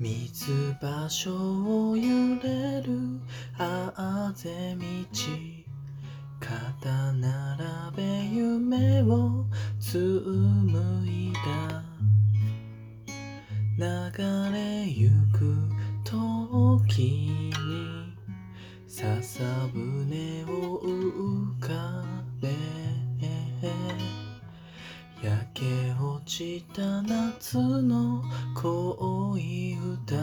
水場所を揺れるあぜ道肩並べ夢を紡いだ。流れゆく時笹舟を浮かべ焼け落ちた夏の恋歌。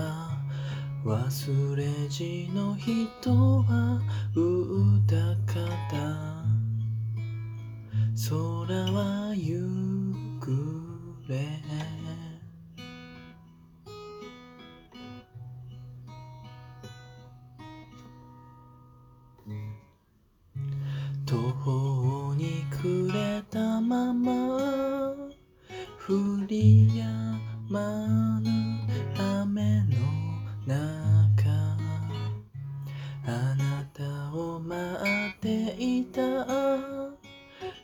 忘れじの人は歌方。空は夕暮れ。降り止まぬ雨の中あなたを待っていた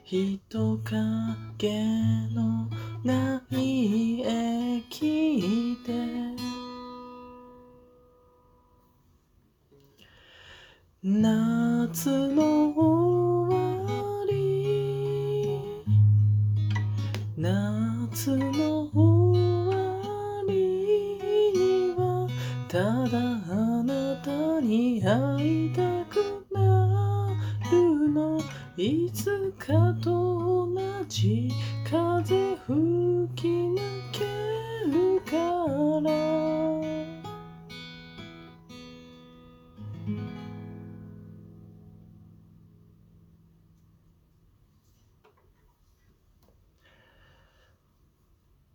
人影のない駅で夏の夏の終わりにはただあなたに会いたくなるの。いつかと同じ風吹き抜けるから。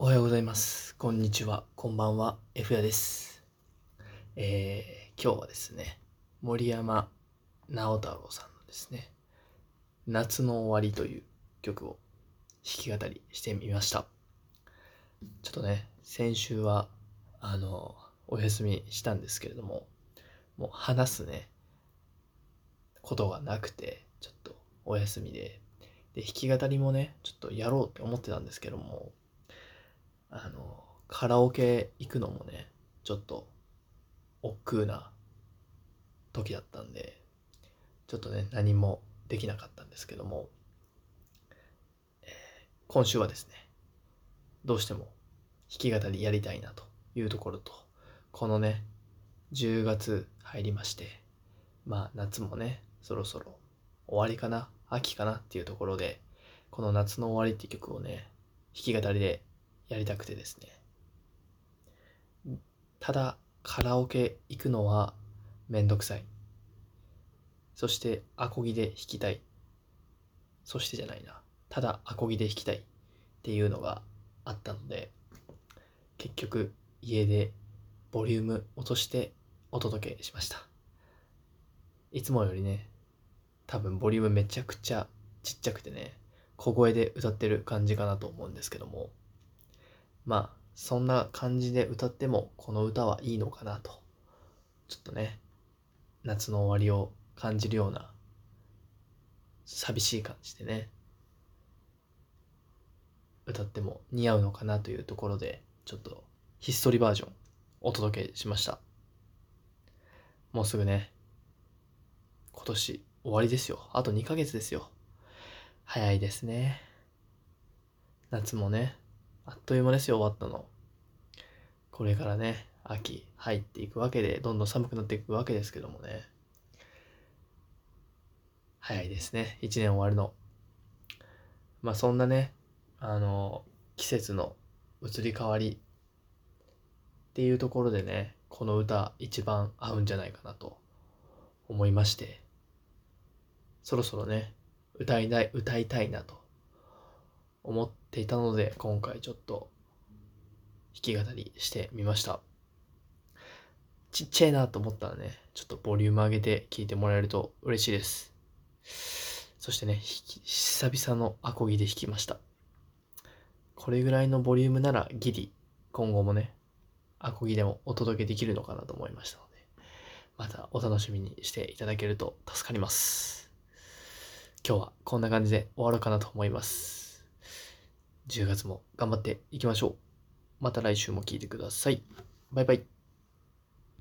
おはようございます。こんにちは。こんばんは。F やです。えー、今日はですね、森山直太朗さんのですね、夏の終わりという曲を弾き語りしてみました。ちょっとね、先週は、あの、お休みしたんですけれども、もう話すね、ことがなくて、ちょっとお休みで、で、弾き語りもね、ちょっとやろうって思ってたんですけども、あの、カラオケ行くのもね、ちょっと、億劫な時だったんで、ちょっとね、何もできなかったんですけども、えー今週はですね、どうしても弾き語りやりたいなというところと、このね、10月入りまして、まあ夏もね、そろそろ終わりかな、秋かなっていうところで、この夏の終わりって曲をね、弾き語りでやりたくてですね。ただ、カラオケ行くのはめんどくさい。そして、アコギで弾きたい。そしてじゃないな。ただ、アコギで弾きたいっていうのがあったので、結局、家でボリューム落としてお届けしました。いつもよりね、多分ボリュームめちゃくちゃちっちゃくてね、小声で歌ってる感じかなと思うんですけども、まあ、そんな感じで歌っても、この歌はいいのかなと。ちょっとね、夏の終わりを感じるような、寂しい感じでね、歌っても似合うのかなというところで、ちょっと、ひっそりバージョン、お届けしました。もうすぐね、今年終わりですよ。あと2ヶ月ですよ。早いですね。夏もね、あっという間ですよ、終わったの。これからね、秋入っていくわけで、どんどん寒くなっていくわけですけどもね。早いですね、一年終わるの。まあそんなね、あの、季節の移り変わりっていうところでね、この歌一番合うんじゃないかなと思いまして、そろそろね、歌いない、歌いたいなと思っていたので、今回ちょっと弾き語りしてみました。ちっちゃいなと思ったらね、ちょっとボリューム上げて聴いてもらえると嬉しいです。そしてね、久々のアコギで弾きました。これぐらいのボリュームならギリ、今後もね、アコギでもお届けできるのかなと思いましたので、またお楽しみにしていただけると助かります。今日はこんな感じで終わろうかなと思います。10月も頑張っていきましょう。また来週も聞いてください。バイバイ。